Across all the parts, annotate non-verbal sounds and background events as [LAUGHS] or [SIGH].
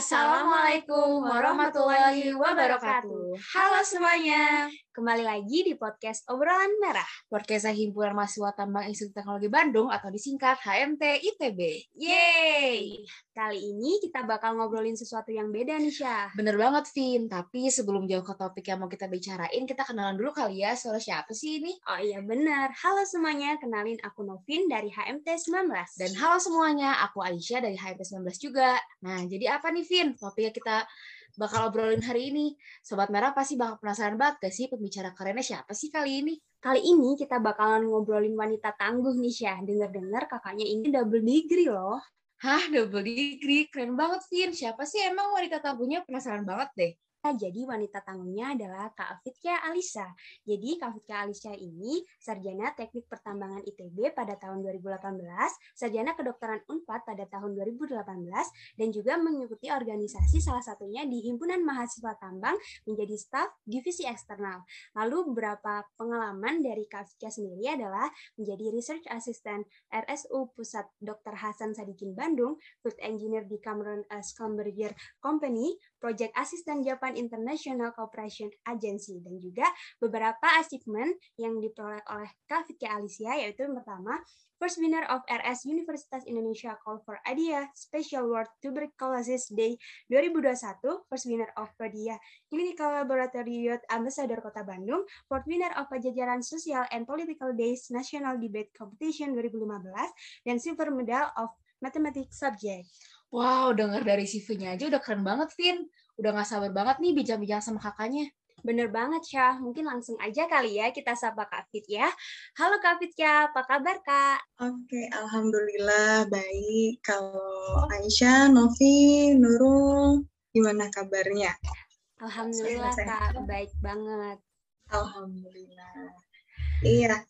Assalamualaikum warahmatullahi wabarakatuh. Halo semuanya, kembali lagi di podcast Obrolan Merah. Podcast Himpunan Mahasiswa Tambang Institut Teknologi Bandung atau disingkat HMT ITB. Yeay! Kali ini kita bakal ngobrolin sesuatu yang beda nih, Syah. Bener banget, Vin. Tapi sebelum jauh ke topik yang mau kita bicarain, kita kenalan dulu kali ya. Suara siapa sih ini? Oh iya bener. Halo semuanya, kenalin aku Novin dari HMT 19. Dan halo semuanya, aku Aisyah dari HMT 19 juga. Nah, jadi apa nih, Vin? Topik yang kita bakal obrolin hari ini. Sobat Merah pasti bakal penasaran banget gak sih pembicara kerennya siapa sih kali ini? Kali ini kita bakalan ngobrolin wanita tangguh nih, Syah. Dengar-dengar kakaknya ini double degree loh. Hah, double degree? Keren banget, Vin. Siapa sih emang wanita tangguhnya? Penasaran banget deh. Jadi wanita tangguhnya adalah Kak Fitya Alisa. Jadi Kak Fitya Alisa ini sarjana Teknik Pertambangan ITB pada tahun 2018, sarjana kedokteran Unpad pada tahun 2018, dan juga mengikuti organisasi salah satunya di Himpunan Mahasiswa Tambang menjadi staf divisi eksternal. Lalu beberapa pengalaman dari Kak Fitya sendiri adalah menjadi Research Assistant RSU Pusat Dr. Hasan Sadikin Bandung, Food Engineer di Cameron S. Schlumberger Company, Project Assistant Japan International Cooperation Agency dan juga beberapa achievement yang diperoleh oleh Kak Fitya Alicia yaitu yang pertama First winner of RS Universitas Indonesia Call for Idea Special World Tuberculosis Day 2021, First winner of Pedia Clinical Laboratory Youth Ambassador Kota Bandung, Fourth winner of Pajajaran Social and Political Days National Debate Competition 2015, dan Silver Medal of Mathematics Subject. Wow, dengar dari CV-nya aja udah keren banget, Vin. Udah gak sabar banget nih bincang-bincang sama kakaknya. Bener banget, Syah. Mungkin langsung aja kali ya kita sapa Kak Fit ya. Halo Kak Fit ya, apa kabar Kak? Oke, Alhamdulillah baik. Kalau Aisyah, Novi, Nurul, gimana kabarnya? Alhamdulillah Kak, baik banget. Alhamdulillah. Iya,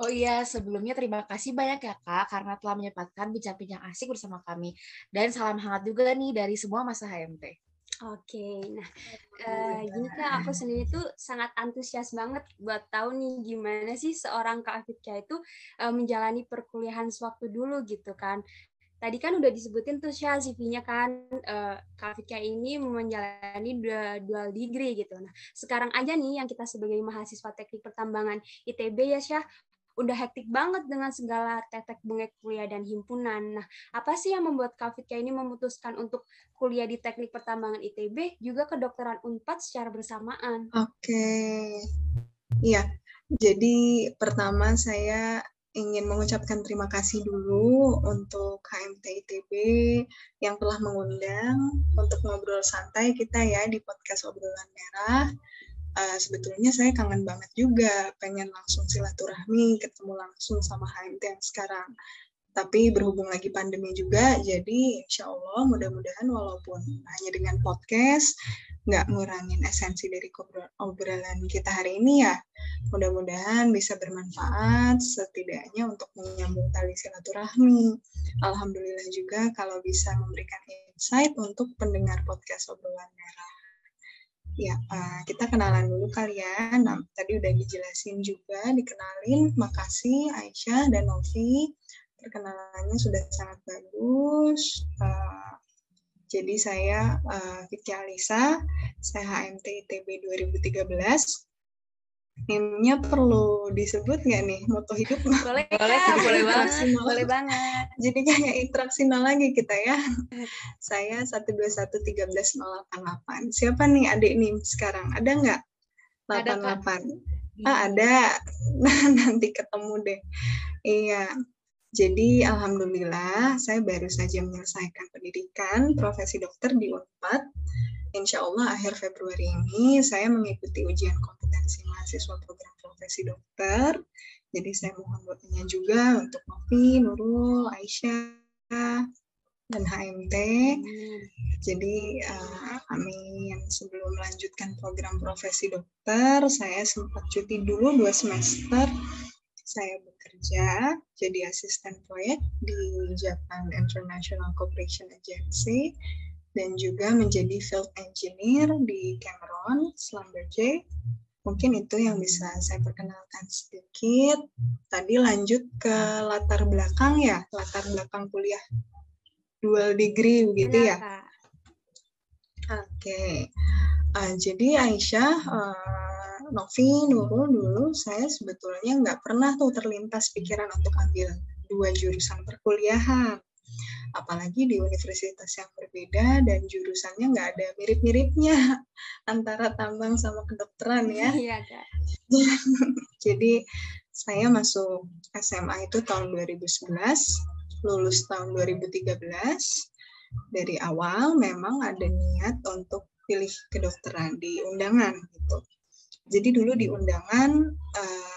Oh iya, sebelumnya terima kasih banyak ya Kak karena telah menyempatkan bincang-bincang asik bersama kami. Dan salam hangat juga nih dari semua masa HMT. Oke, nah uh, gini kak, aku sendiri tuh sangat antusias banget buat tahu nih gimana sih seorang kak Afidka itu uh, menjalani perkuliahan sewaktu dulu gitu kan. Tadi kan udah disebutin tuh Syah CV-nya kan uh, Kak Afidka ini menjalani dual degree gitu. Nah, sekarang aja nih yang kita sebagai mahasiswa teknik pertambangan ITB ya Syah udah hektik banget dengan segala tetek bengek kuliah dan himpunan. Nah, apa sih yang membuat Kak Fitya ini memutuskan untuk kuliah di Teknik Pertambangan ITB juga kedokteran Unpad secara bersamaan? Oke. Iya. Jadi pertama saya ingin mengucapkan terima kasih dulu untuk HMT ITB yang telah mengundang untuk ngobrol santai kita ya di podcast obrolan merah uh, sebetulnya saya kangen banget juga pengen langsung silaturahmi ketemu langsung sama HMT yang sekarang. Tapi berhubung lagi pandemi juga jadi insya Allah mudah-mudahan walaupun hanya dengan podcast nggak ngurangin esensi dari obrolan kita hari ini ya mudah-mudahan bisa bermanfaat setidaknya untuk menyambung tali silaturahmi. Alhamdulillah juga kalau bisa memberikan insight untuk pendengar podcast obrolan merah Ya, uh, kita kenalan dulu kalian. Nah, tadi udah dijelasin juga, dikenalin. Makasih Aisyah dan Novi. Perkenalannya sudah sangat bagus. Uh, jadi saya uh, Vicky Alisa, saya HMT ITB 2013 NIM-nya perlu disebut nggak nih moto hidup? Boleh, boleh, boleh banget, boleh banget. Jadi kayak interaksi nol lagi kita ya. [LAUGHS] Saya 1211388. Siapa nih adik NIM sekarang? Ada nggak? 88. Ada, kan? Ah, ada. Nah, [LAUGHS] nanti ketemu deh. Iya. Jadi alhamdulillah saya baru saja menyelesaikan pendidikan profesi dokter di Unpad insya Allah akhir Februari ini saya mengikuti ujian kompetensi mahasiswa program profesi dokter. Jadi saya mohon doanya juga untuk Novi, Nurul, Aisyah, dan HMT. Jadi uh, amin. Sebelum melanjutkan program profesi dokter, saya sempat cuti dulu dua semester. Saya bekerja jadi asisten proyek di Japan International Cooperation Agency dan juga menjadi field engineer di Cameron, Schlumberger. Mungkin itu yang bisa saya perkenalkan sedikit. Tadi lanjut ke latar belakang ya, latar belakang kuliah dual degree begitu ya. Oke, uh, jadi Aisyah, uh, Novi, Nurul dulu saya sebetulnya nggak pernah tuh terlintas pikiran untuk ambil dua jurusan perkuliahan apalagi di universitas yang berbeda dan jurusannya nggak ada mirip-miripnya [LAUGHS] antara tambang sama kedokteran ya. [LAUGHS] Iya, Kak. [LAUGHS] Jadi saya masuk SMA itu tahun 2011, lulus tahun 2013. Dari awal memang ada niat untuk pilih kedokteran di undangan gitu. Jadi dulu di undangan uh,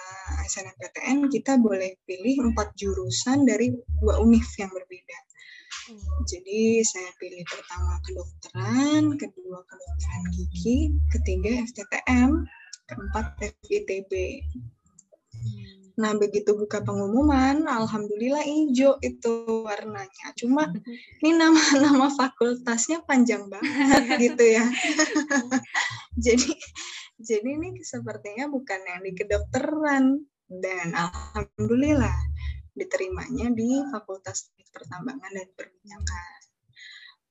SNMPTN kita boleh pilih empat jurusan dari dua univ yang berbeda. Jadi saya pilih pertama kedokteran, kedua kedokteran gigi, ketiga FTTM, keempat FITB. Nah, begitu buka pengumuman, alhamdulillah hijau itu warnanya. Cuma [LAUGHS] ini nama-nama fakultasnya panjang banget [LAUGHS] gitu ya. [LAUGHS] jadi jadi ini sepertinya bukan yang di kedokteran dan alhamdulillah diterimanya di Fakultas pertambangan dan perminyakan.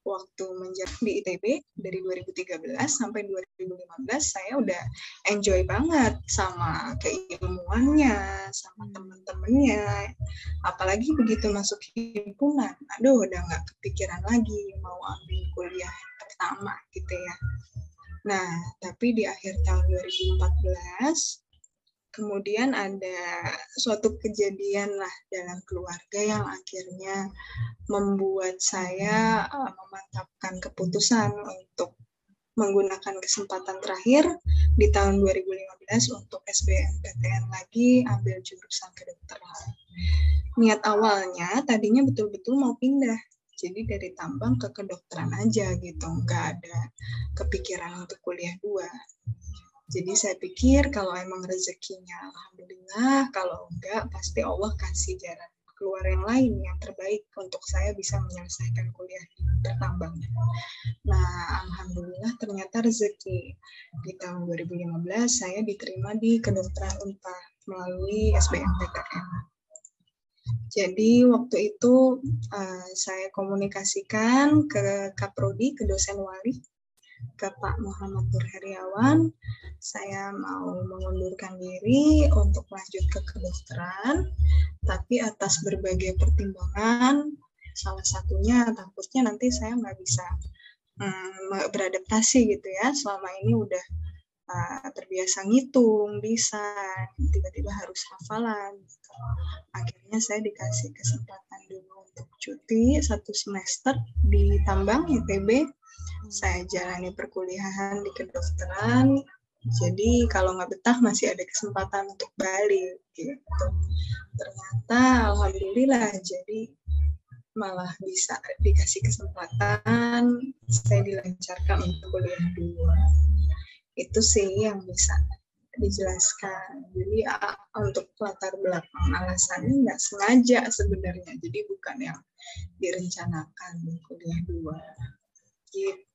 Waktu menjadi di ITB dari 2013 sampai 2015 saya udah enjoy banget sama keilmuannya, sama teman-temannya. Apalagi begitu masuk himpunan, aduh udah nggak kepikiran lagi mau ambil kuliah pertama gitu ya. Nah, tapi di akhir tahun 2014 kemudian ada suatu kejadian lah dalam keluarga yang akhirnya membuat saya uh, memantapkan keputusan untuk menggunakan kesempatan terakhir di tahun 2015 untuk SBMPTN lagi ambil jurusan kedokteran. Niat awalnya tadinya betul-betul mau pindah, jadi dari tambang ke kedokteran aja gitu, nggak ada kepikiran untuk kuliah dua. Jadi saya pikir kalau emang rezekinya alhamdulillah, kalau enggak pasti Allah kasih jalan keluar yang lain yang terbaik untuk saya bisa menyelesaikan kuliah di pertambang. Nah, alhamdulillah ternyata rezeki di tahun 2015 saya diterima di kedokteran Unpad melalui SBMPTN. Jadi waktu itu uh, saya komunikasikan ke Kaprodi, ke dosen wali, ke Pak Muhammad Nur Heriawan, saya mau mengundurkan diri untuk lanjut ke kedokteran, tapi atas berbagai pertimbangan, salah satunya takutnya nanti saya nggak bisa um, beradaptasi gitu ya. Selama ini udah uh, terbiasa ngitung, bisa tiba-tiba harus hafalan. Gitu. Akhirnya saya dikasih kesempatan dulu cuti satu semester di tambang ITB. Saya jalani perkuliahan di kedokteran jadi kalau nggak betah masih ada kesempatan untuk balik gitu. Ternyata alhamdulillah jadi malah bisa dikasih kesempatan saya dilancarkan untuk kuliah dua. Itu sih yang bisa dijelaskan. Jadi untuk latar belakang alasannya nggak sengaja sebenarnya. Jadi bukan yang direncanakan kuliah dua. Gitu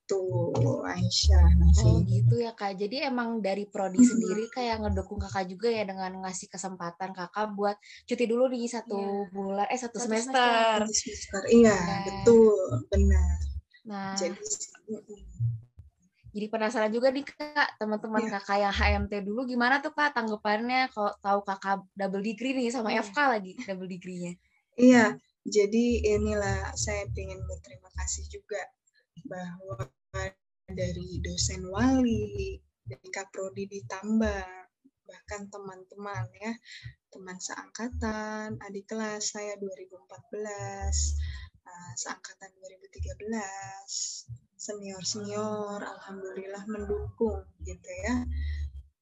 Aisyah Oh gitu ya kak. Jadi emang dari prodi hmm. sendiri kayak ngedukung kakak juga ya dengan ngasih kesempatan kakak buat cuti dulu di satu yeah. bulan eh satu, satu semester. Satu semester. Iya yeah. betul benar. Nah. Jadi jadi penasaran juga nih kak teman-teman yeah. kakak yang HMT dulu gimana tuh kak tanggapannya kalau tahu kakak double degree nih sama yeah. FK lagi double degree-nya. Iya, jadi inilah saya ingin berterima kasih juga bahwa dari dosen wali, dari kaprodi ditambah, bahkan teman-teman ya, teman seangkatan, adik kelas saya 2014, uh, seangkatan 2013, senior-senior, alhamdulillah mendukung gitu ya,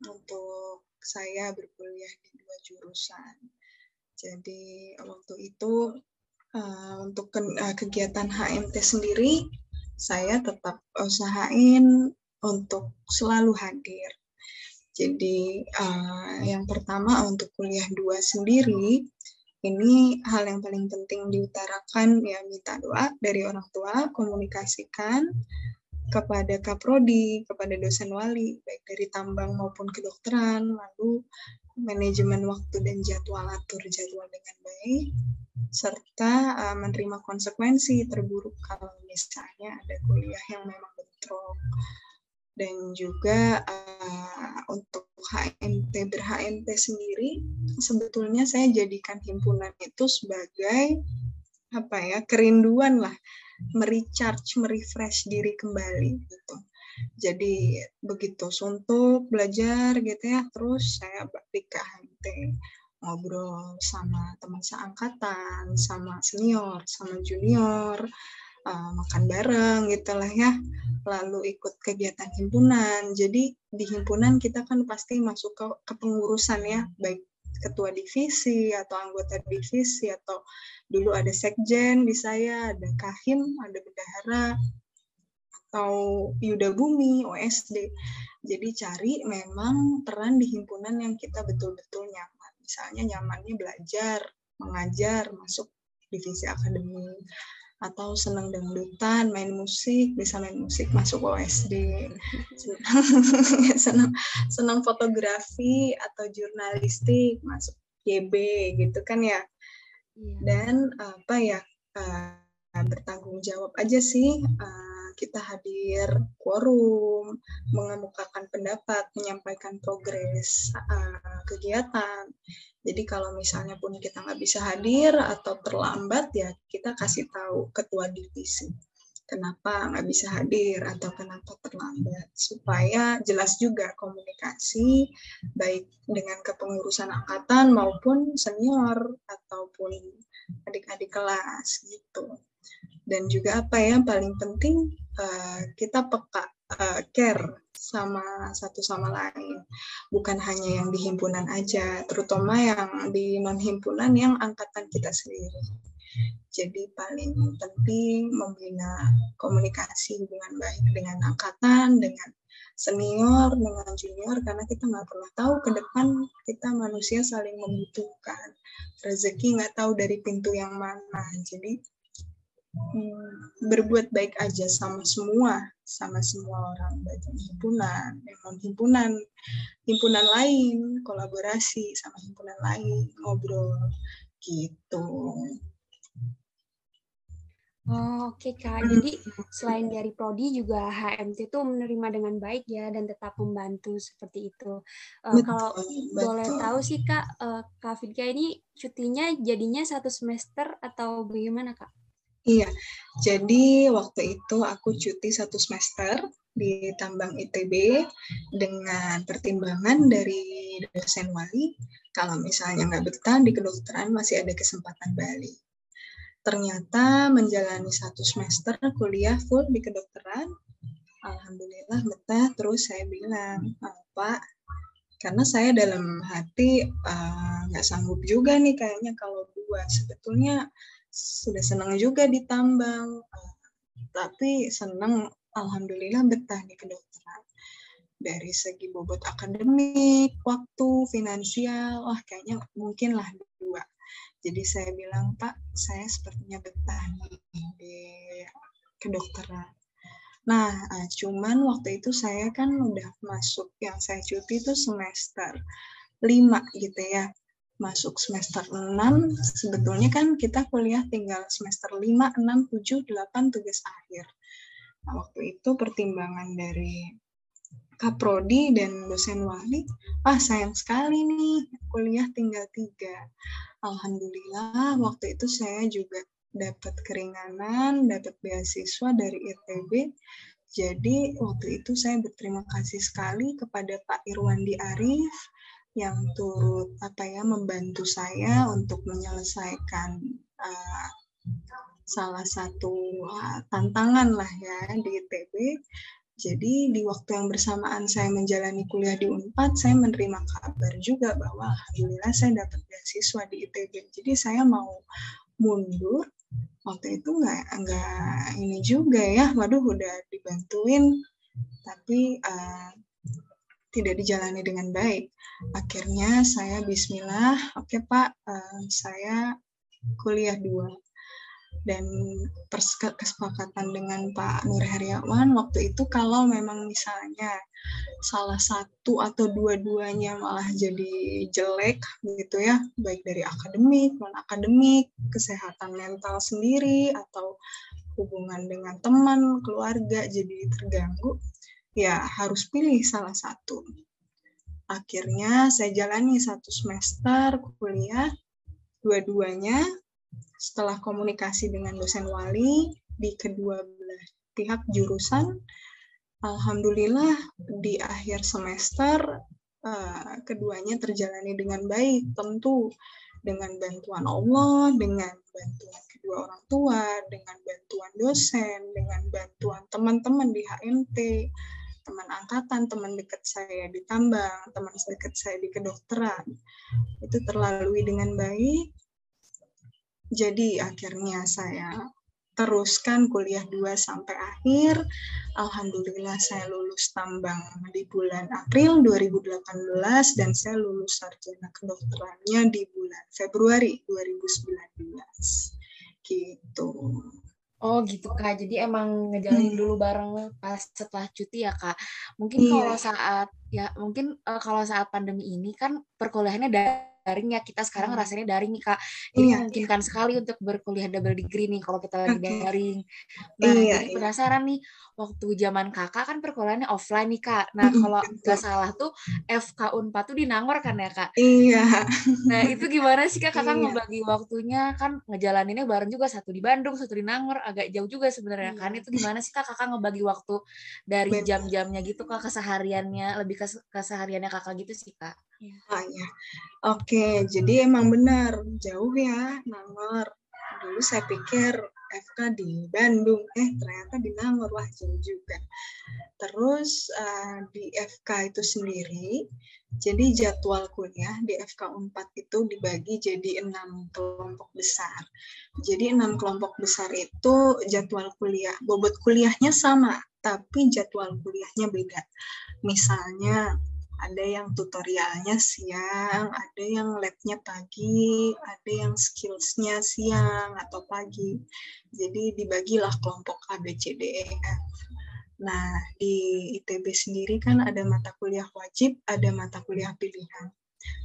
untuk saya berkuliah di dua jurusan. Jadi waktu itu uh, untuk ke, uh, kegiatan HMT sendiri saya tetap usahain untuk selalu hadir. Jadi uh, yang pertama untuk kuliah dua sendiri, ini hal yang paling penting diutarakan ya minta doa dari orang tua, komunikasikan kepada kaprodi, kepada dosen wali, baik dari tambang maupun kedokteran, lalu manajemen waktu dan jadwal atur jadwal dengan baik, serta uh, menerima konsekuensi terburuk kalau misalnya ada kuliah yang memang bentrok dan juga uh, untuk HMT ber-HMT sendiri sebetulnya saya jadikan himpunan itu sebagai apa ya kerinduan lah merecharge merefresh diri kembali gitu. Jadi begitu suntuk belajar gitu ya terus saya balik ke HMT ngobrol sama teman seangkatan sama senior sama junior uh, makan bareng gitulah ya. Lalu ikut kegiatan himpunan. Jadi di himpunan kita kan pasti masuk ke kepengurusan ya. Baik ketua divisi atau anggota divisi atau dulu ada sekjen di saya ada kahim ada bendahara atau Yuda Bumi OSD jadi cari memang peran di himpunan yang kita betul-betul nyaman. Misalnya nyamannya belajar mengajar masuk divisi akademik atau senang dangdutan, main musik, bisa main musik masuk OSD, [LAUGHS] senang, senang fotografi atau jurnalistik masuk YB gitu kan ya. Iya. Dan apa ya uh, bertanggung jawab aja sih uh, kita hadir quorum, mengemukakan pendapat, menyampaikan progres uh, kegiatan. Jadi kalau misalnya pun kita nggak bisa hadir atau terlambat ya kita kasih tahu ketua divisi kenapa nggak bisa hadir atau kenapa terlambat. Supaya jelas juga komunikasi baik dengan kepengurusan angkatan maupun senior ataupun adik-adik kelas gitu dan juga apa ya paling penting uh, kita peka uh, care sama satu sama lain. Bukan hanya yang di himpunan aja, terutama yang di non himpunan yang angkatan kita sendiri. Jadi paling penting membina komunikasi hubungan baik dengan angkatan, dengan senior, dengan junior, karena kita nggak pernah tahu ke depan kita manusia saling membutuhkan. Rezeki nggak tahu dari pintu yang mana. Jadi berbuat baik aja sama semua, sama semua orang, baik himpunan, non himpunan, himpunan lain, kolaborasi sama himpunan lain, ngobrol gitu. Oh, Oke okay, Kak, jadi selain dari Prodi juga HMT itu menerima dengan baik ya dan tetap membantu seperti itu. Uh, betul, kalau betul. boleh tahu sih Kak, uh, Kak Fidka ini cutinya jadinya satu semester atau bagaimana Kak? Iya, jadi waktu itu aku cuti satu semester di tambang ITB dengan pertimbangan dari dosen wali kalau misalnya nggak betah di kedokteran masih ada kesempatan balik. Ternyata menjalani satu semester kuliah full di kedokteran, alhamdulillah betah. Terus saya bilang, Pak, karena saya dalam hati eh, nggak uh, sanggup juga nih kayaknya kalau dua. Sebetulnya sudah senang juga ditambang. Tapi senang alhamdulillah betah di kedokteran. Dari segi bobot akademik waktu finansial wah kayaknya mungkin lah dua. Jadi saya bilang pak saya sepertinya betah di kedokteran. Nah, cuman waktu itu saya kan udah masuk yang saya cuti itu semester 5 gitu ya masuk semester 6, sebetulnya kan kita kuliah tinggal semester 5, 6, 7, 8 tugas akhir. Nah, waktu itu pertimbangan dari Kaprodi dan dosen wali, ah sayang sekali nih kuliah tinggal tiga. Alhamdulillah waktu itu saya juga dapat keringanan, dapat beasiswa dari ITB. Jadi waktu itu saya berterima kasih sekali kepada Pak Irwandi Arif, yang turut apa ya membantu saya untuk menyelesaikan uh, salah satu uh, tantangan lah ya di ITB. Jadi di waktu yang bersamaan saya menjalani kuliah di Unpad, saya menerima kabar juga bahwa alhamdulillah saya dapat beasiswa di ITB. Jadi saya mau mundur waktu itu nggak nggak ini juga ya, waduh udah dibantuin, tapi uh, tidak dijalani dengan baik. Akhirnya saya Bismillah, oke okay, Pak, uh, saya kuliah dua. Dan kesepakatan dengan Pak Nur Heriawan waktu itu kalau memang misalnya salah satu atau dua-duanya malah jadi jelek gitu ya, baik dari akademik, non akademik, kesehatan mental sendiri atau hubungan dengan teman, keluarga jadi terganggu, ya harus pilih salah satu. Akhirnya saya jalani satu semester kuliah, dua-duanya setelah komunikasi dengan dosen wali di kedua belah pihak jurusan, Alhamdulillah di akhir semester uh, keduanya terjalani dengan baik, tentu dengan bantuan Allah, dengan bantuan kedua orang tua, dengan bantuan dosen, dengan bantuan teman-teman di HMT, teman angkatan, teman dekat saya di tambang, teman dekat saya di kedokteran. Itu terlalui dengan baik. Jadi akhirnya saya teruskan kuliah 2 sampai akhir. Alhamdulillah saya lulus tambang di bulan April 2018 dan saya lulus sarjana kedokterannya di bulan Februari 2019. Gitu. Oh gitu kak, jadi emang ngejalanin hmm. dulu bareng pas setelah cuti ya kak. Mungkin iya. kalau saat ya mungkin uh, kalau saat pandemi ini kan perkuliahannya dari daring ya kita sekarang hmm. rasanya daring nih kak jadi iya, memungkinkan iya. sekali untuk berkuliah double degree nih kalau kita lagi daring nah iya, jadi iya. penasaran nih waktu zaman kakak kan perkuliahannya offline nih kak nah kalau nggak salah tuh FK Unpad tuh di Nangor kan ya kak iya nah itu gimana sih kak kakak iya. ngebagi waktunya kan ngejalaninnya bareng juga satu di Bandung satu di Nangor agak jauh juga sebenarnya kan. iya. kan itu gimana sih kak kakak ngebagi waktu dari jam-jamnya gitu kak kesehariannya lebih ke kesehariannya kakak gitu sih kak Iya. Oh ya, oke. Jadi emang benar jauh ya Nangor. Dulu saya pikir FK di Bandung, eh ternyata di Nangor wah jauh juga. Terus uh, di FK itu sendiri, jadi jadwal kuliah di FK 4 itu dibagi jadi enam kelompok besar. Jadi enam kelompok besar itu jadwal kuliah, bobot kuliahnya sama, tapi jadwal kuliahnya beda. Misalnya ada yang tutorialnya siang, ada yang labnya pagi, ada yang skillsnya siang atau pagi. Jadi dibagilah kelompok A, B, C, D, E, F. Nah, di ITB sendiri kan ada mata kuliah wajib, ada mata kuliah pilihan.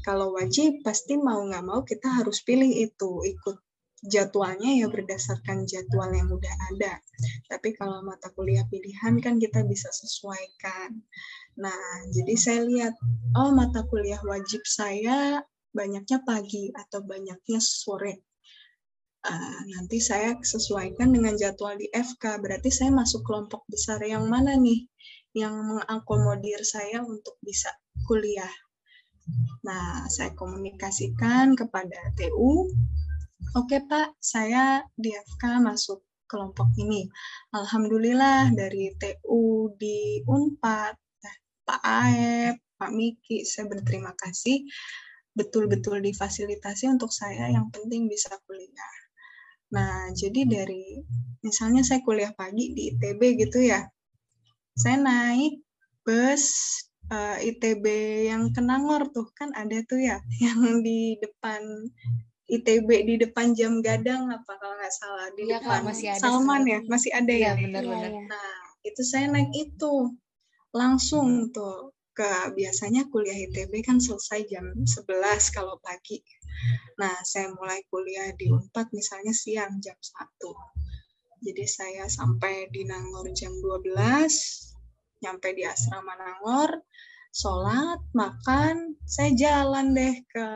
Kalau wajib, pasti mau nggak mau kita harus pilih itu, ikut jadwalnya ya berdasarkan jadwal yang udah ada. Tapi kalau mata kuliah pilihan kan kita bisa sesuaikan. Nah, jadi saya lihat, oh mata kuliah wajib saya banyaknya pagi atau banyaknya sore. Uh, nanti saya sesuaikan dengan jadwal di FK, berarti saya masuk kelompok besar yang mana nih? Yang mengakomodir saya untuk bisa kuliah. Nah, saya komunikasikan kepada TU, Oke Pak, saya di FK masuk kelompok ini. Alhamdulillah dari TU di UNPAD, Pak Aep, Pak Miki, saya berterima kasih betul-betul difasilitasi untuk saya yang penting bisa kuliah. Nah, jadi dari misalnya saya kuliah pagi di ITB gitu ya, saya naik bus uh, eh, ITB yang Kenangor tuh kan ada tuh ya, [LAUGHS] yang di depan ITB di depan jam gadang apa kalau nggak salah di ya, depan masih ada Salman ya masih ada ya, ya benar-benar ya, nah itu saya naik itu langsung tuh ke biasanya kuliah ITB kan selesai jam 11 kalau pagi. Nah saya mulai kuliah di Unpad misalnya siang jam 1 jadi saya sampai di Nangor jam 12 nyampe di asrama Nangor sholat, makan, saya jalan deh ke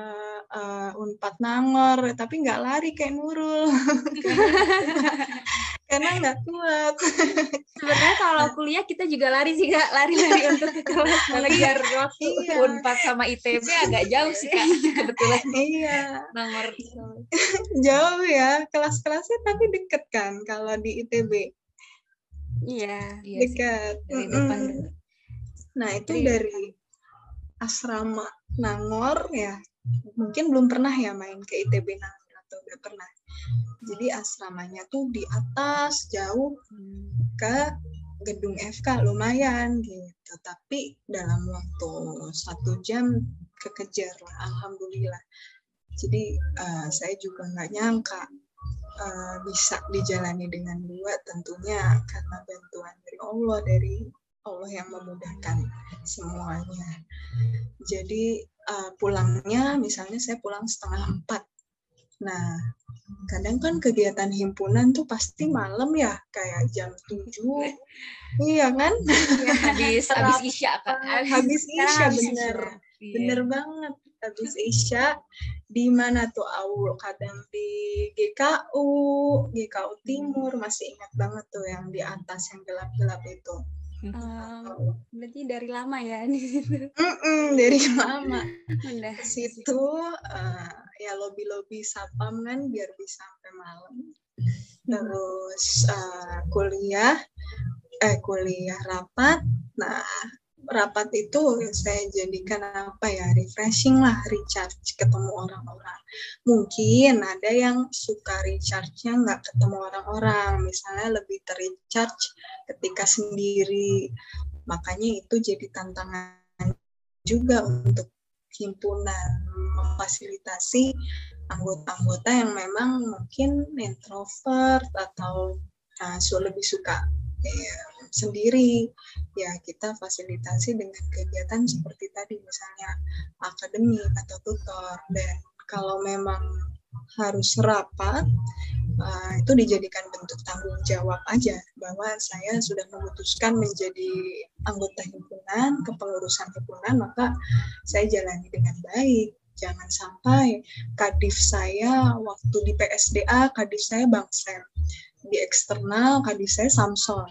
uh, Unpad Nangor, tapi nggak lari kayak Nurul. [LAUGHS] [LAUGHS] Karena nggak kuat. Sebenarnya kalau kuliah kita juga lari sih nggak lari-lari [LAUGHS] untuk ke kelas waktu. Iya. Unpad sama ITB agak jauh sih kak kebetulan. Iya. Nangor. [LAUGHS] jauh ya, kelas-kelasnya tapi deket kan kalau di ITB. Iya. Dekat. Dari depan. Nah, itu dari asrama Nangor ya. Mungkin belum pernah ya main ke ITB Nangor atau udah pernah. Jadi asramanya tuh di atas jauh ke gedung FK lumayan gitu. Tapi dalam waktu satu jam kekejar lah, alhamdulillah. Jadi uh, saya juga nggak nyangka uh, bisa dijalani dengan dua tentunya karena bantuan dari Allah dari Allah yang memudahkan semuanya. Jadi uh, pulangnya misalnya saya pulang setengah empat. Nah kadang kan kegiatan himpunan tuh pasti malam ya kayak jam 7 [LAUGHS] iya kan? Ya, habis [LAUGHS] habis isya kan habis isya bener. Iya. bener banget habis isya. Di mana tuh Aul kadang di GKU GKU Timur. Masih ingat banget tuh yang di atas yang gelap-gelap itu. Um, berarti dari lama ya [LAUGHS] di situ. Mm -mm, dari lama. Udah. Ke situ uh, ya lobby lobby sapam kan biar bisa sampai malam. Terus uh, kuliah, eh kuliah rapat. Nah rapat itu saya jadikan apa ya refreshing lah recharge ketemu orang-orang. Mungkin ada yang suka recharge-nya nggak ketemu orang-orang. Misalnya lebih terrecharge ketika sendiri. Makanya itu jadi tantangan juga untuk himpunan memfasilitasi anggota-anggota yang memang mungkin introvert atau uh, lebih suka ya, sendiri. Ya kita fasilitasi dengan kegiatan seperti tadi misalnya akademik atau tutor. Dan kalau memang harus rapat uh, itu dijadikan bentuk tanggung jawab aja bahwa saya sudah memutuskan menjadi anggota himpunan kepengurusan himpunan maka saya jalani dengan baik jangan sampai kadif saya waktu di PSDA kadif saya Bangsem di eksternal kadif saya Samson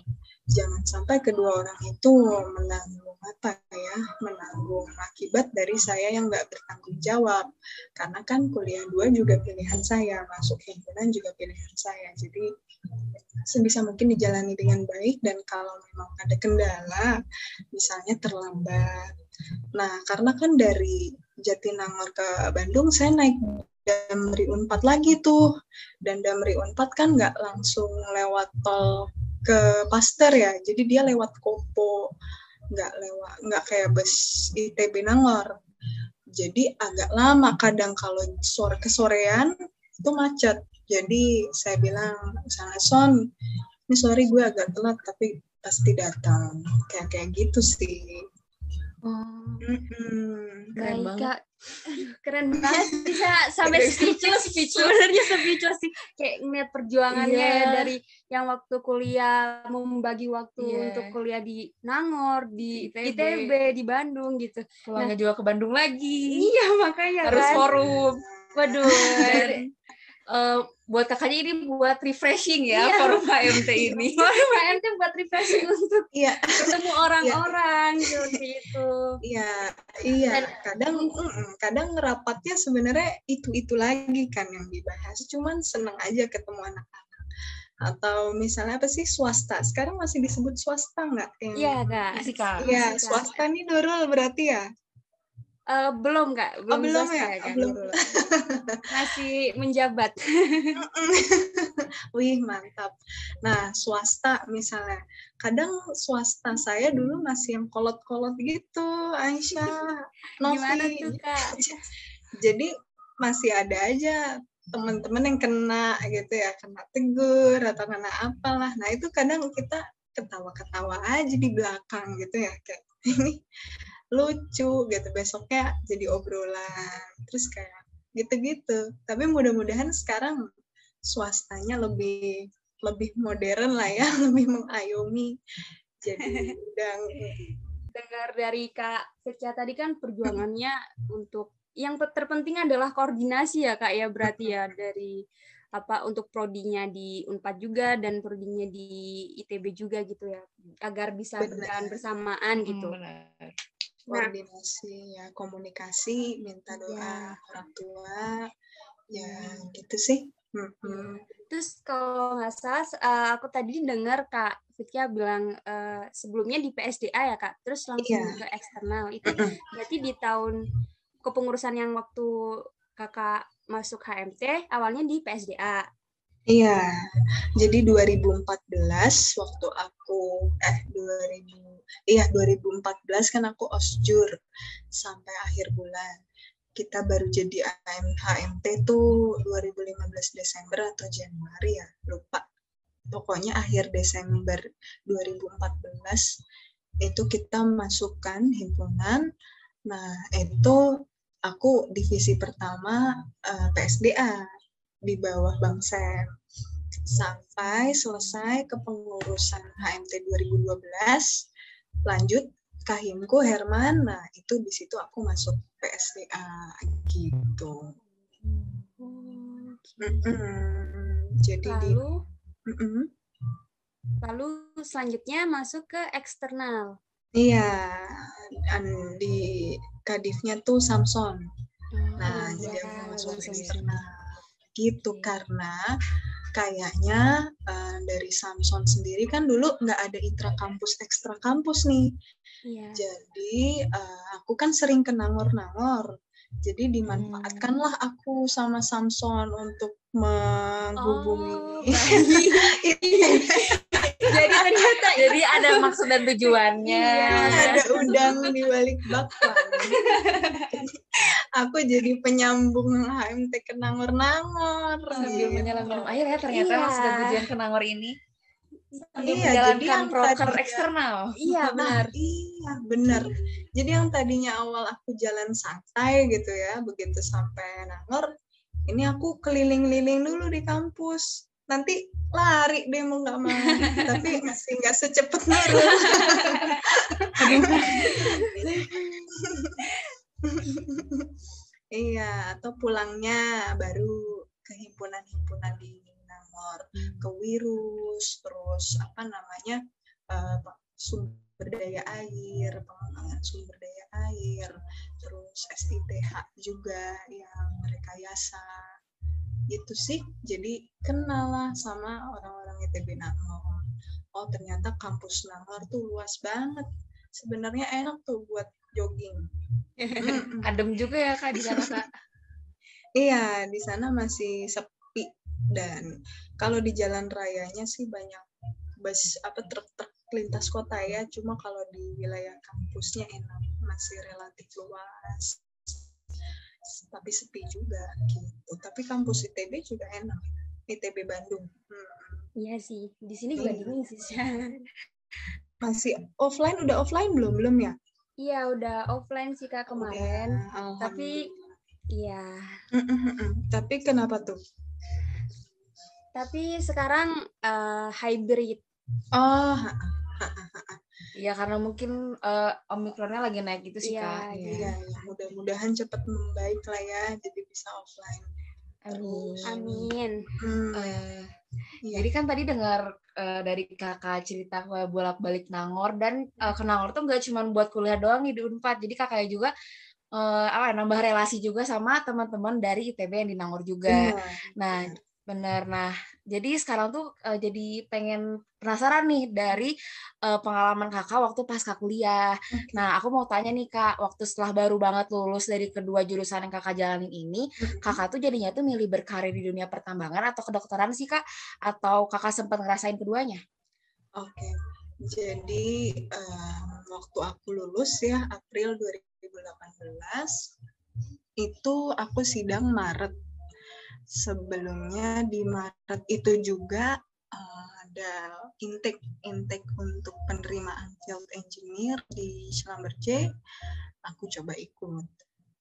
jangan sampai kedua orang itu menanggung apa ya menanggung akibat dari saya yang nggak bertanggung jawab. Karena kan kuliah dua juga pilihan saya masuk himpunan juga pilihan saya. Jadi sebisa mungkin dijalani dengan baik dan kalau memang ada kendala misalnya terlambat. Nah karena kan dari Jatinangor ke Bandung saya naik Damri Unpad lagi tuh. Dan Damri Unpad kan nggak langsung lewat tol ke Pasteur ya jadi dia lewat Kopo nggak lewat nggak kayak bus ITB Nangor. Jadi agak lama kadang kalau sore kesorean itu macet. Jadi saya bilang misalnya Son ini sorry gue agak telat tapi pasti datang. Kayak kayak gitu sih Oh. Mm-hmm. Keren Baik, banget. Kak. Keren [LAUGHS] banget bisa sampai speechless, sebenarnya speechless sih kayak ngeliat perjuangannya yeah. dari yang waktu kuliah membagi waktu yeah. untuk kuliah di Nangor, di ITB, ITB di Bandung gitu. Pulangnya nah, juga ke Bandung lagi. Iya, makanya harus kan. forum. Waduh. Dan, uh, buat kakaknya ini buat refreshing ya iya. forum HMT ini. [LAUGHS] forum HMT buat refreshing untuk iya. ketemu orang-orang iya. seperti itu. Iya, iya. Dan, kadang kadang rapatnya sebenarnya itu-itu lagi kan yang dibahas. Cuman seneng aja ketemu anak-anak. Atau misalnya apa sih swasta? Sekarang masih disebut swasta nggak? Iya kak. Iya swasta nih Dorol berarti ya. Uh, belum kak, belum, oh, belum ya, kan? belum. Masih menjabat. [LAUGHS] Wih mantap. Nah swasta misalnya, kadang swasta saya dulu masih yang kolot-kolot gitu, Aisyah, Novi. Gimana tuh kak? [LAUGHS] Jadi masih ada aja teman-teman yang kena gitu ya, kena tegur atau kena apalah. Nah itu kadang kita ketawa-ketawa aja di belakang gitu ya, kayak [LAUGHS] ini lucu gitu besoknya jadi obrolan terus kayak gitu-gitu tapi mudah-mudahan sekarang swastanya lebih lebih modern lah ya [LAUGHS] lebih mengayomi jadi udah dengar dari kak Firca tadi kan perjuangannya untuk yang terpenting adalah koordinasi ya kak ya berarti ya dari apa untuk prodinya di Unpad juga dan prodinya di ITB juga gitu ya agar bisa berjalan bersamaan gitu. Hmm. Koordinasi ya komunikasi minta doa ya. orang tua ya gitu sih hmm. terus kalau nggak salah uh, aku tadi dengar kak Fitya bilang uh, sebelumnya di PSDA ya kak terus langsung yeah. ke eksternal itu [CLEARS THROAT] berarti di tahun kepengurusan yang waktu kakak masuk HMT awalnya di PSDA Iya, jadi 2014 waktu aku eh 2000 iya 2014 kan aku osjur sampai akhir bulan. Kita baru jadi HMT tuh 2015 Desember atau Januari ya, lupa. Pokoknya akhir Desember 2014 itu kita masukkan himpunan. Nah, itu aku divisi pertama uh, eh, PSDA di bawah Bang Sam sampai selesai kepengurusan HMT 2012 lanjut kahimku Herman nah itu di situ aku masuk PSDA gitu Oh, Mm-mm. jadi di Lalu Mm-mm. lalu selanjutnya masuk ke eksternal. iya an- di kadifnya tuh Samson Nah, Oh, jadi iya, aku masuk langsung eksternal. Gitu karena kayaknya eh, dari Samson sendiri kan dulu nggak ada intra kampus ekstra kampus nih. Iya. Jadi eh, aku kan sering ke Nangor-Nangor. Jadi dimanfaatkanlah aku sama Samson untuk menghubungi. Oh. [LAUGHS] Jadi ternyata Jadi ada maksud dan tujuannya. Iya. ada [LAUGHS] udang di balik bakwan. [LAUGHS] aku jadi penyambung HMT ke Nangor-Nangor. Sambil menyelam minum air ya ternyata Iya. maksud dan tujuan ke Nangor ini. Sambil Iya, jadi menjalankan proker tadinya- eksternal. Iya [LAUGHS] Nah, benar. iya, benar. Jadi yang tadinya awal aku jalan santai gitu ya, begitu sampai Nangor, ini aku keliling-liling dulu di kampus. Nanti lari deh mau nggak mau, [LAUGHS] tapi masih nggak secepat Nurul. [LAUGHS] [LAUGHS] iya, atau pulangnya baru ke himpunan-himpunan di Nangor, ke Wirus, terus apa namanya eh, sumber daya air, pengembangan sumber daya air, terus SITH juga yang rekayasa gitu sih. Jadi kenal lah sama orang-orang ITB Nangor. Oh ternyata kampus Nangor tuh luas banget. Sebenarnya enak tuh buat jogging. [LAUGHS] Adem juga ya Kak di sana Kak. Iya, di sana masih sepi dan kalau di jalan rayanya sih banyak bus apa truk-truk lintas kota ya. Cuma kalau di wilayah kampusnya enak, masih relatif luas. Tapi sepi juga gitu. Tapi kampus ITB juga enak. ITB Bandung. Hmm. Iya sih. Di sini juga Iya. dingin sih. Masih offline udah offline belum belum ya? Iya udah offline sih kak kemarin. Udah, Tapi iya. Tapi kenapa tuh? Tapi sekarang eh, hybrid. Oh, Iya karena mungkin eh, omikronnya lagi naik gitu sih Iya, Kak. iya, ya, mudah-mudahan cepat membaik lah ya, jadi bisa offline. Amin. Amin. Hmm, iya. Jadi kan tadi dengar eh, dari kakak cerita bolak-balik Nangor dan eh, ke Nangor tuh nggak cuma buat kuliah doang nih di Unpad. Jadi kakaknya juga eh, apa nambah relasi juga sama teman-teman dari ITB yang di Nangor juga. Benar. Nah, bener. Nah, jadi sekarang tuh eh, jadi pengen penasaran nih dari eh, pengalaman kakak waktu pasca kuliah. Oke. Nah, aku mau tanya nih kak, waktu setelah baru banget lulus dari kedua jurusan yang kakak jalanin ini, kakak tuh jadinya tuh milih berkarir di dunia pertambangan atau kedokteran sih kak? Atau kakak sempat ngerasain keduanya? Oke, jadi em, waktu aku lulus ya April 2018 itu aku sidang Maret. Sebelumnya di Maret itu juga eh, ada intake intake untuk penerimaan field engineer di Schlumberger. Aku coba ikut.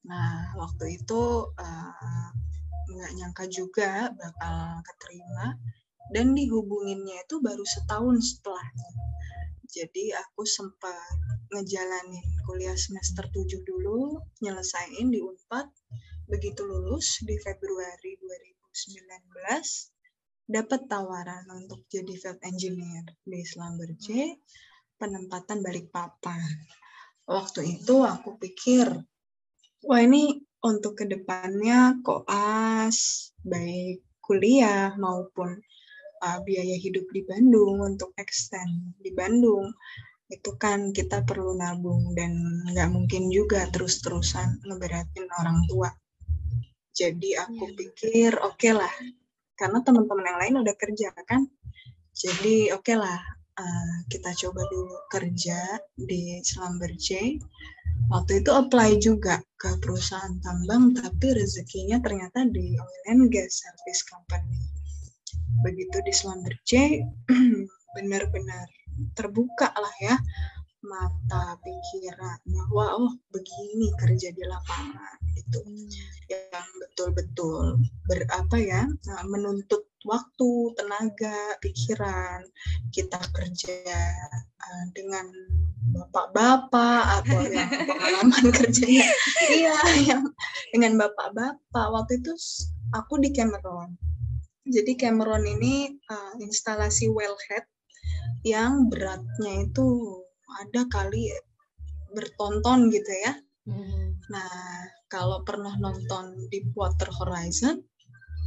Nah waktu itu eh, nggak nyangka juga bakal keterima dan dihubunginnya itu baru setahun setelahnya. Jadi aku sempat ngejalanin kuliah semester 7 dulu, nyelesain di Unpad. Begitu lulus di Februari 2019, dapat tawaran untuk jadi field engineer di Schlumberger, penempatan Balikpapan. Waktu itu aku pikir, wah ini untuk ke depannya koas, baik kuliah maupun uh, biaya hidup di Bandung untuk extend di Bandung itu kan kita perlu nabung dan nggak mungkin juga terus-terusan ngeberatin orang tua. Jadi aku Iya. pikir oke lah, karena teman-teman yang lain udah kerja kan. Jadi oke lah, uh, kita coba dulu kerja di Schlumberger. Waktu itu apply juga ke perusahaan tambang, tapi rezekinya ternyata di oil and gas service company begitu di Schlumberger [CLEARS THROAT] benar-benar terbuka lah ya mata pikiran bahwa oh begini kerja di lapangan itu yang betul-betul berapa ya nah, menuntut waktu tenaga pikiran kita kerja uh, dengan bapak-bapak atau [LAUGHS] yang pengalaman kerjanya. Iya yang dengan bapak-bapak. Waktu itu aku di Cameron. Jadi Cameron ini uh, instalasi wellhead yang beratnya itu ada kali bertonton gitu ya. Hmm. Nah, kalau pernah nonton Deepwater Horizon,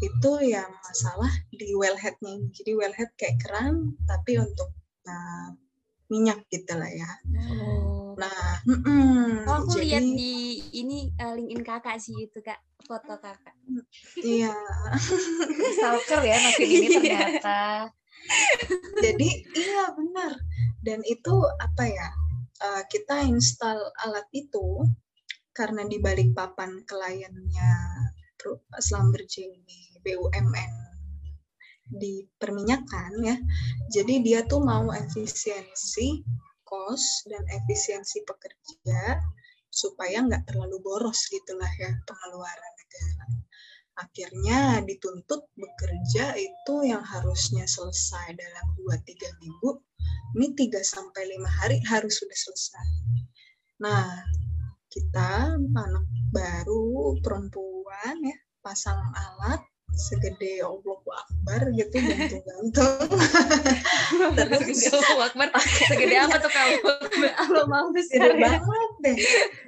itu yang masalah di wellheadnya. Jadi wellhead kayak keran, tapi untuk nah, minyak gitu lah ya. Oh. Nah, mm -mm, oh, aku jadi, lihat di ini uh, LinkedIn kakak sih itu kak foto kakak. Iya. Stalker ya masih ini ternyata. [LAUGHS] jadi iya benar. Dan itu apa ya? Uh, kita install alat itu karena di balik papan kliennya Slumberjee ini BUMN di perminyakan ya. Jadi dia tuh mau efisiensi cost dan efisiensi pekerja supaya nggak terlalu boros gitulah ya pengeluaran negara. Akhirnya dituntut bekerja itu yang harusnya selesai dalam 2-3 minggu, ini 3 sampai 5 hari harus sudah selesai. Nah, kita anak baru perempuan ya pasang alat segede Allah Akbar gitu gantung-gantung. [LAUGHS] Terus segede Allah Akbar, segede apa tuh kamu? Allah mau besar ya. banget deh.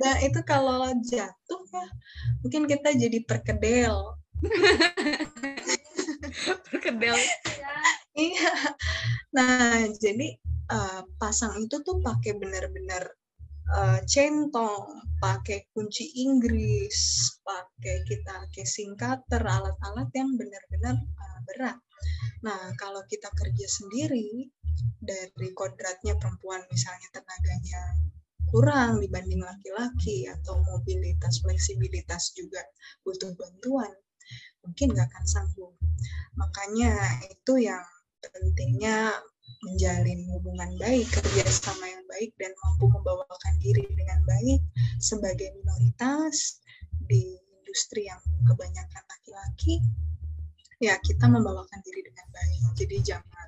Nah itu kalau jatuh ya mungkin kita jadi perkedel. [LAUGHS] perkedel. Iya. Nah jadi uh, pasang itu tuh pakai benar-benar uh, centong, pakai kunci Inggris, pakai kita casing cutter, alat-alat yang benar-benar uh, berat. Nah, kalau kita kerja sendiri dari kodratnya perempuan misalnya tenaganya kurang dibanding laki-laki atau mobilitas fleksibilitas juga butuh bantuan mungkin nggak akan sanggup makanya itu yang pentingnya menjalin hubungan baik, kerjasama yang baik, dan mampu membawakan diri dengan baik sebagai minoritas di industri yang kebanyakan laki-laki, ya kita membawakan diri dengan baik. Jadi jangan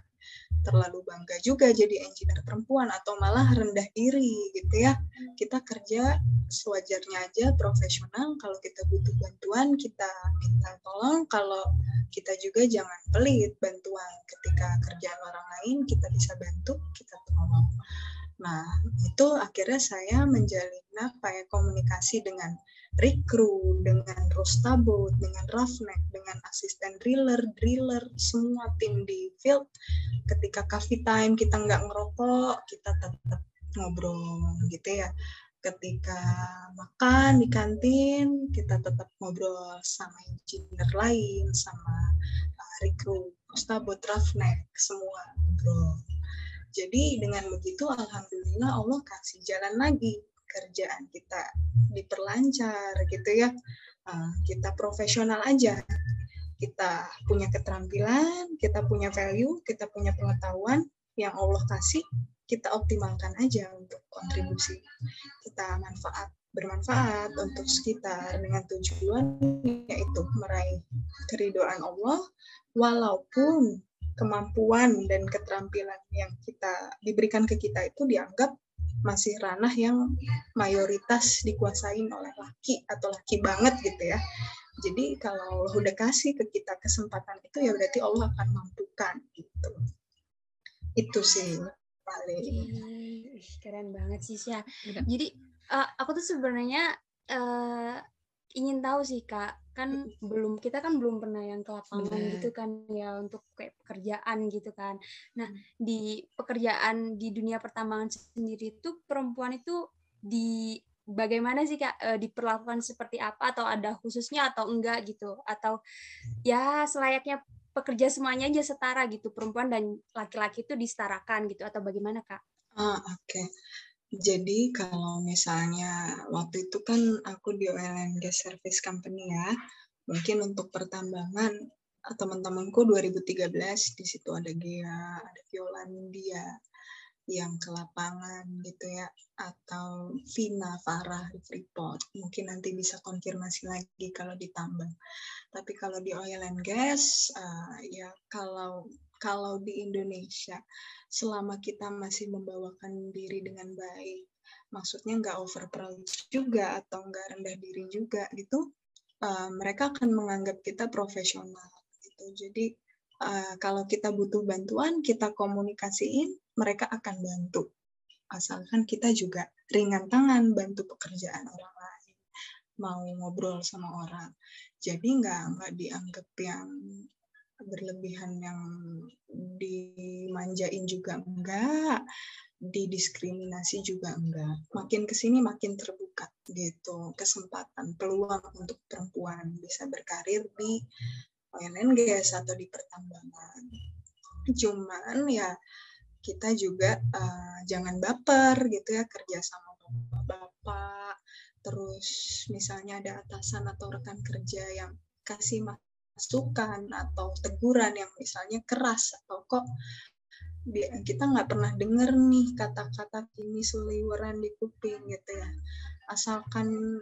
terlalu bangga juga jadi engineer perempuan atau malah rendah diri gitu ya. Kita kerja sewajarnya aja profesional. Kalau kita butuh bantuan kita minta tolong. Kalau kita juga jangan pelit bantuan ketika kerjaan orang lain kita bisa bantu kita tolong. Nah itu akhirnya saya menjalin apa ya komunikasi dengan Rikru, dengan Rostabot, dengan Roughneck, dengan asisten driller, driller, semua tim di field. Ketika coffee time kita nggak ngerokok, kita tetap ngobrol gitu ya. Ketika makan di kantin, kita tetap ngobrol sama engineer lain, sama uh, Rikru, Rostabot, Roughneck, semua ngobrol. Jadi dengan begitu alhamdulillah Allah kasih jalan lagi kerjaan kita diperlancar gitu ya. Uh, kita profesional aja. Kita punya keterampilan kita punya value kita punya pengetahuan yang Allah kasih kita optimalkan aja untuk kontribusi. Kita manfaat bermanfaat untuk sekitar dengan tujuan yaitu meraih keridoan Allah walaupun kemampuan dan keterampilan yang kita diberikan ke kita itu dianggap masih ranah yang mayoritas dikuasain oleh laki atau laki banget gitu ya. Jadi kalau Allah udah kasih ke kita kesempatan itu ya berarti Allah akan mampukan gitu. Itu sih paling. Keren banget sih Syah. Jadi uh, aku tuh sebenarnya uh, ingin tahu sih Kak, kan belum kita kan belum pernah yang ke lapangan Bener. gitu kan ya untuk kayak pekerjaan gitu kan. Nah, di pekerjaan di dunia pertambangan sendiri itu perempuan itu di bagaimana sih Kak e, diperlakukan seperti apa atau ada khususnya atau enggak gitu atau ya selayaknya pekerja semuanya aja setara gitu perempuan dan laki-laki itu disetarakan gitu atau bagaimana Kak? Ah, oke. Okay. Jadi kalau misalnya waktu itu kan aku di oil and gas service company ya, mungkin untuk pertambangan teman-temanku 2013 di situ ada Gia, ada Viola India. yang ke lapangan gitu ya atau Vina Farah di Freeport mungkin nanti bisa konfirmasi lagi kalau ditambah tapi kalau di oil and gas uh, ya kalau kalau di Indonesia selama kita masih membawakan diri dengan baik maksudnya nggak over juga atau nggak rendah diri juga gitu uh, mereka akan menganggap kita profesional gitu. Jadi uh, kalau kita butuh bantuan kita komunikasiin mereka akan bantu. Asalkan kita juga ringan tangan bantu pekerjaan orang lain mau ngobrol sama orang. Jadi nggak nggak dianggap yang berlebihan yang dimanjain juga enggak didiskriminasi juga enggak. Makin ke sini makin terbuka gitu kesempatan peluang untuk perempuan bisa berkarir di gas atau di pertambangan. Cuman ya kita juga uh, jangan baper gitu ya kerja sama bapak-bapak terus misalnya ada atasan atau rekan kerja yang kasih masukan atau teguran yang misalnya keras atau kok kita nggak pernah dengar nih kata-kata kini seliweran di kuping gitu ya. Asalkan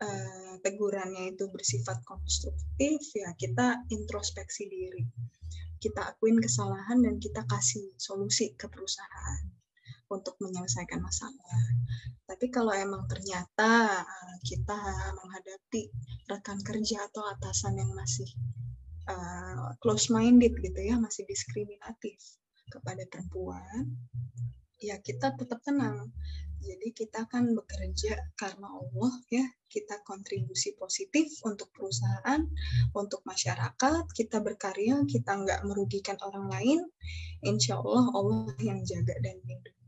uh, tegurannya itu bersifat konstruktif ya kita introspeksi diri. Kita akuin kesalahan dan kita kasih solusi ke perusahaan untuk menyelesaikan masalah. Tapi kalau emang ternyata uh, kita menghadapi rekan kerja atau atasan yang masih uh, close minded gitu ya, masih diskriminatif, kepada perempuan, ya kita tetap tenang. Jadi kita akan bekerja karena Allah ya, kita kontribusi positif untuk perusahaan, untuk masyarakat, kita berkarya, kita nggak merugikan orang lain, insya Allah Allah yang jaga dan lindungi.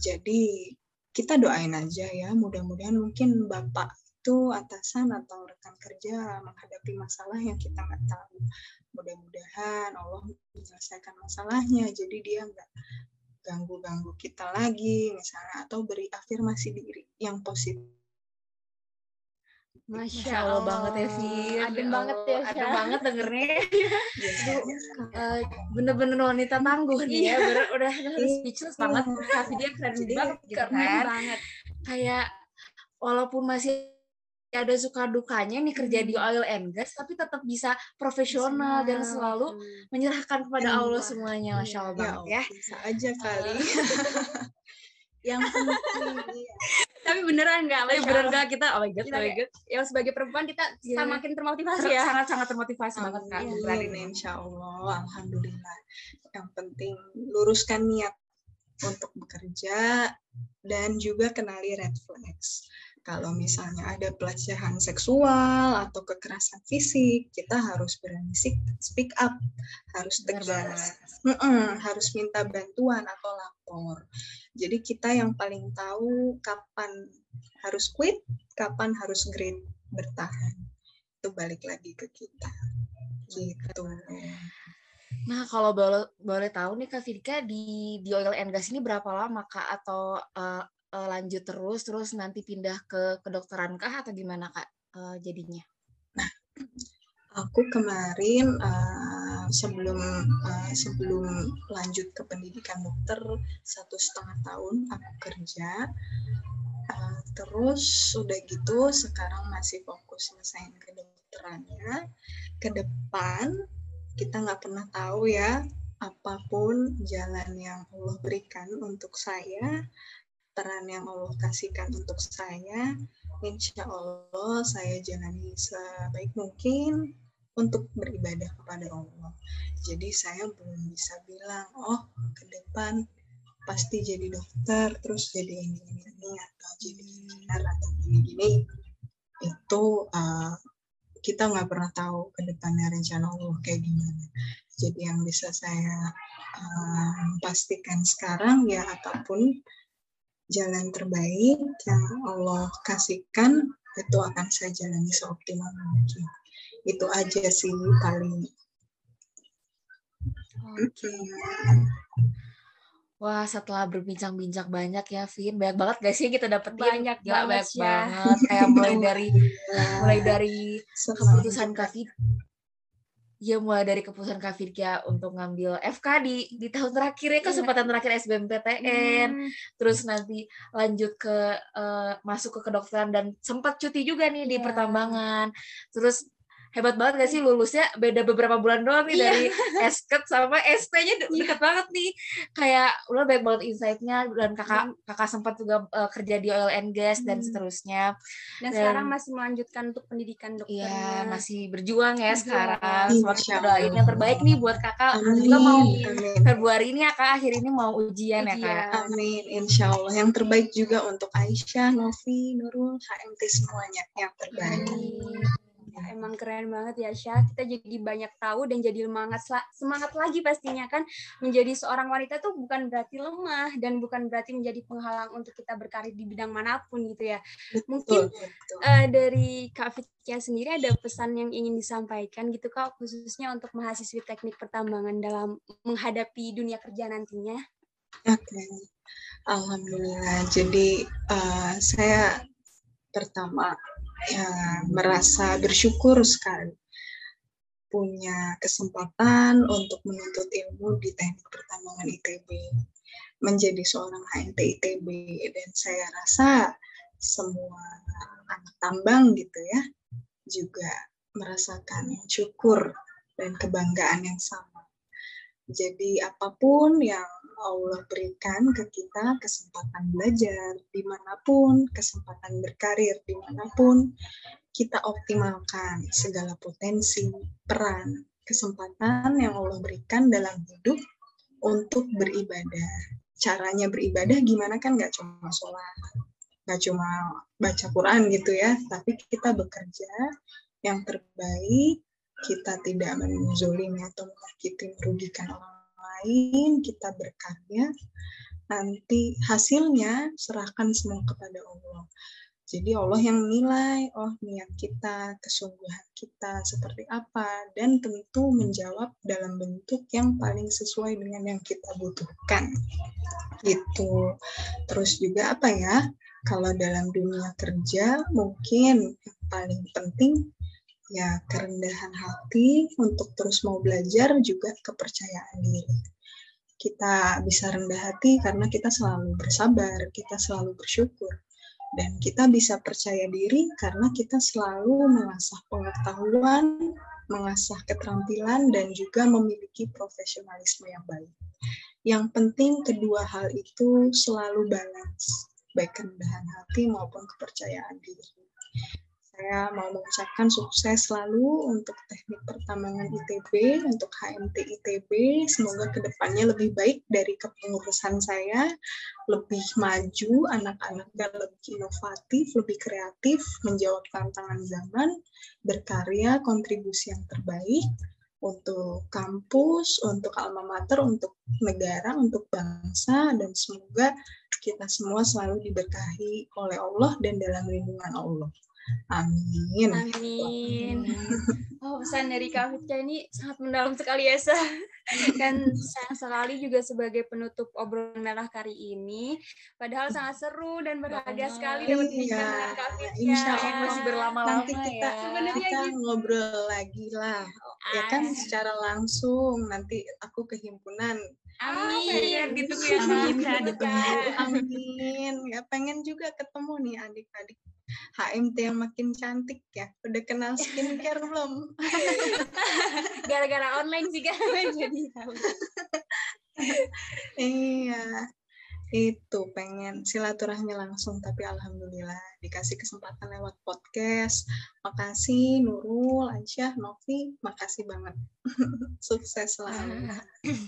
Jadi kita doain aja ya, mudah-mudahan mungkin Bapak itu atasan atau rekan kerja menghadapi masalah yang kita nggak tahu. Mudah-mudahan Allah menyelesaikan masalahnya jadi dia nggak ganggu-ganggu kita lagi misalnya atau beri afirmasi diri yang positif Masya Allah, Allah banget ya, Fir. Adem ya banget ya, Adem banget dengernya. uh, bener-bener wanita tangguh nih ya. Bener, udah, udah speechless banget. Tapi dia keren banget gitu kan. banget. Kayak walaupun masih ada suka dukanya nih kerja di hmm. oil and gas tapi tetap bisa profesional dan selalu menyerahkan kepada Allah semuanya masya Allah ya, ya bisa aja kali [LAUGHS] yang penting iya. Tapi beneran nggak tapi beneran. nggak kita oh my god kita, oh my god. Yang sebagai perempuan kita yeah. semakin termotivasi ya. sangat sangat termotivasi oh, banget kan iya, ini insya Allah alhamdulillah. Yang penting luruskan niat untuk bekerja dan juga kenali red flags kalau misalnya ada pelecehan seksual atau kekerasan fisik, kita harus berani speak up, harus tegas, mm -mm, harus minta bantuan atau lapor. Jadi kita yang paling tahu kapan harus quit, kapan harus grit bertahan. Itu balik lagi ke kita. Gitu. Nah, kalau boleh boleh tahu nih Kak Fidika di di oil and gas ini berapa lama Kak atau uh, uh, lanjut terus terus nanti pindah ke kedokteran kah atau gimana kak uh, jadinya? Nah, [CLEARS THROAT] aku kemarin uh, sebelum uh, sebelum lanjut ke pendidikan dokter satu setengah tahun aku kerja. Uh, terus udah gitu sekarang masih fokus selesaiin kedokterannya. Ke depan kita nggak pernah tahu ya apa pun jalan yang Allah berikan untuk saya peran yang Allah kasihkan untuk saya, insya Allah saya jalani sebaik mungkin untuk beribadah kepada Allah. Jadi saya belum bisa bilang, oh ke depan pasti jadi dokter, terus jadi ini ini, ini atau jadi engineer atau gini gini. Itu uh, kita nggak pernah tahu ke depannya rencana Allah kayak gimana. Jadi yang bisa saya uh, pastikan sekarang ya apa pun jalan terbaik yang Allah kasihkan itu akan saya jalani seoptimal mungkin. Itu aja sih paling. Oke. Okay. Wah, setelah berbincang-bincang banyak ya, Vin, banyak banget gak sih kita dapetin? Banyak Gak banget, banyak ya. banget. Kayak mulai dari mulai dari keputusan Kak ya mulai dari keputusan Kak Firkia untuk ngambil FK di di tahun terakhir ya kesempatan terakhir SBMPTN hmm. terus nanti lanjut ke uh, masuk ke kedokteran dan sempat cuti juga nih yeah. di iya. pertambangan terus hebat banget gak sih lulusnya beda beberapa bulan doang nih yeah. dari esket sama ST-nya de yeah. deket banget nih kayak udah banyak banget insight-nya dan kakak kakak sempat juga uh, kerja di oil and gas hmm. dan seterusnya dan, dan sekarang masih melanjutkan untuk pendidikan dokter iya masih berjuang ya sekarang semoga doain yang terbaik nih buat kakak amin. juga mau amin. Februari ini ya kak akhir ini mau ujian, ujian. ya kak amin insya Allah yang terbaik juga untuk Aisyah Novi Nurul HMT semuanya yang terbaik amin. Ya, emang keren banget ya Syah. Kita jadi banyak tahu dan jadi semangat semangat lagi pastinya kan menjadi seorang wanita tuh bukan berarti lemah dan bukan berarti menjadi penghalang untuk kita berkarir di bidang mana pun gitu ya. Mungkin betul. Uh, dari Kak Fitya sendiri ada pesan yang ingin disampaikan gitu Kak khususnya untuk mahasiswi teknik pertambangan dalam menghadapi dunia kerja nantinya. Oke. Okay. Alhamdulillah. Jadi uh, saya pertama ya, merasa bersyukur sekali punya kesempatan untuk menuntut ilmu di teknik pertambangan ITB menjadi seorang HNT ITB dan saya rasa semua anak tambang gitu ya juga merasakan syukur dan kebanggaan yang sama. Jadi apa pun yang Allah berikan ke kita kesempatan belajar di mana pun, kesempatan berkarir di mana pun, kita optimalkan segala potensi, peran, kesempatan yang Allah berikan dalam hidup untuk beribadah. Caranya beribadah gimana kan nggak cuma sholat, nggak cuma baca Quran gitu ya, tapi kita bekerja yang terbaik, kita tidak menzolimi atau menyakiti merugikan orang lain, kita berkarya, nanti hasilnya serahkan semua kepada Allah. Jadi Allah yang menilai, oh niat kita, kesungguhan kita seperti apa, dan tentu menjawab dalam bentuk yang paling sesuai dengan yang kita butuhkan. Gitu. Terus juga apa ya, kalau dalam dunia kerja mungkin yang paling penting ya kerendahan hati untuk terus mau belajar juga kepercayaan diri. Kita bisa rendah hati karena kita selalu bersabar, kita selalu bersyukur. Dan kita bisa percaya diri karena kita selalu mengasah pengetahuan, mengasah keterampilan, dan juga memiliki profesionalisme yang baik. Yang penting kedua hal itu selalu balance, baik kerendahan hati maupun kepercayaan diri saya mau mengucapkan sukses selalu untuk teknik pertambangan ITB, untuk HMT ITB. Semoga ke depannya lebih baik dari kepengurusan saya, lebih maju, anak-anaknya lebih inovatif, lebih kreatif, menjawab tantangan zaman, berkarya, kontribusi yang terbaik untuk kampus, untuk alma mater, untuk negara, untuk bangsa, dan semoga kita semua selalu diberkahi oleh Allah dan dalam lindungan Allah. Amin. Amin. Oh, pesan dari Kak Fitka ini sangat mendalam sekali ya, Sa. Dan sayang sekali juga sebagai penutup obrolan merah kali ini. Padahal sangat seru dan berharga sekali dapat iya. bincang dengan Kak Fitka. Insya Allah masih berlama-lama Nanti kita, ya. Sebenarnya kita gitu. ngobrol lagi lah. Ya kan secara langsung. Nanti aku ke himpunan Amin. Gitu ya. Amin. Amin. Ya pengen juga ketemu nih adik-adik HMT yang makin cantik ya. Udah kenal skincare [LAUGHS] belum? Gara-gara online sih kan [LAUGHS] jadi tahu. iya itu pengen silaturahmi langsung tapi alhamdulillah dikasih kesempatan lewat podcast. Makasih Nurul Aisyah Novi. Makasih banget. [LAUGHS] Sukses selalu. [LAUGHS]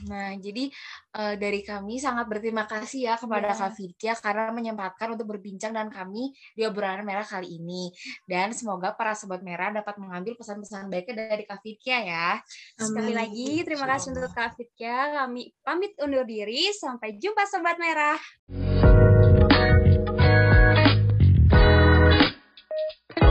Nah jadi uh, dari kami sangat berterima kasih ya kepada yeah. Kak Fitya karena menyempatkan untuk berbincang dengan kami di obrolan merah kali ini. Dan semoga para sobat merah dapat mengambil pesan-pesan baiknya dari Kak Fitya ya sekali lagi terima kasih untuk Kak Fitya kami pamit undur diri. Sampai jumpa sobat merah 啊。Thank you.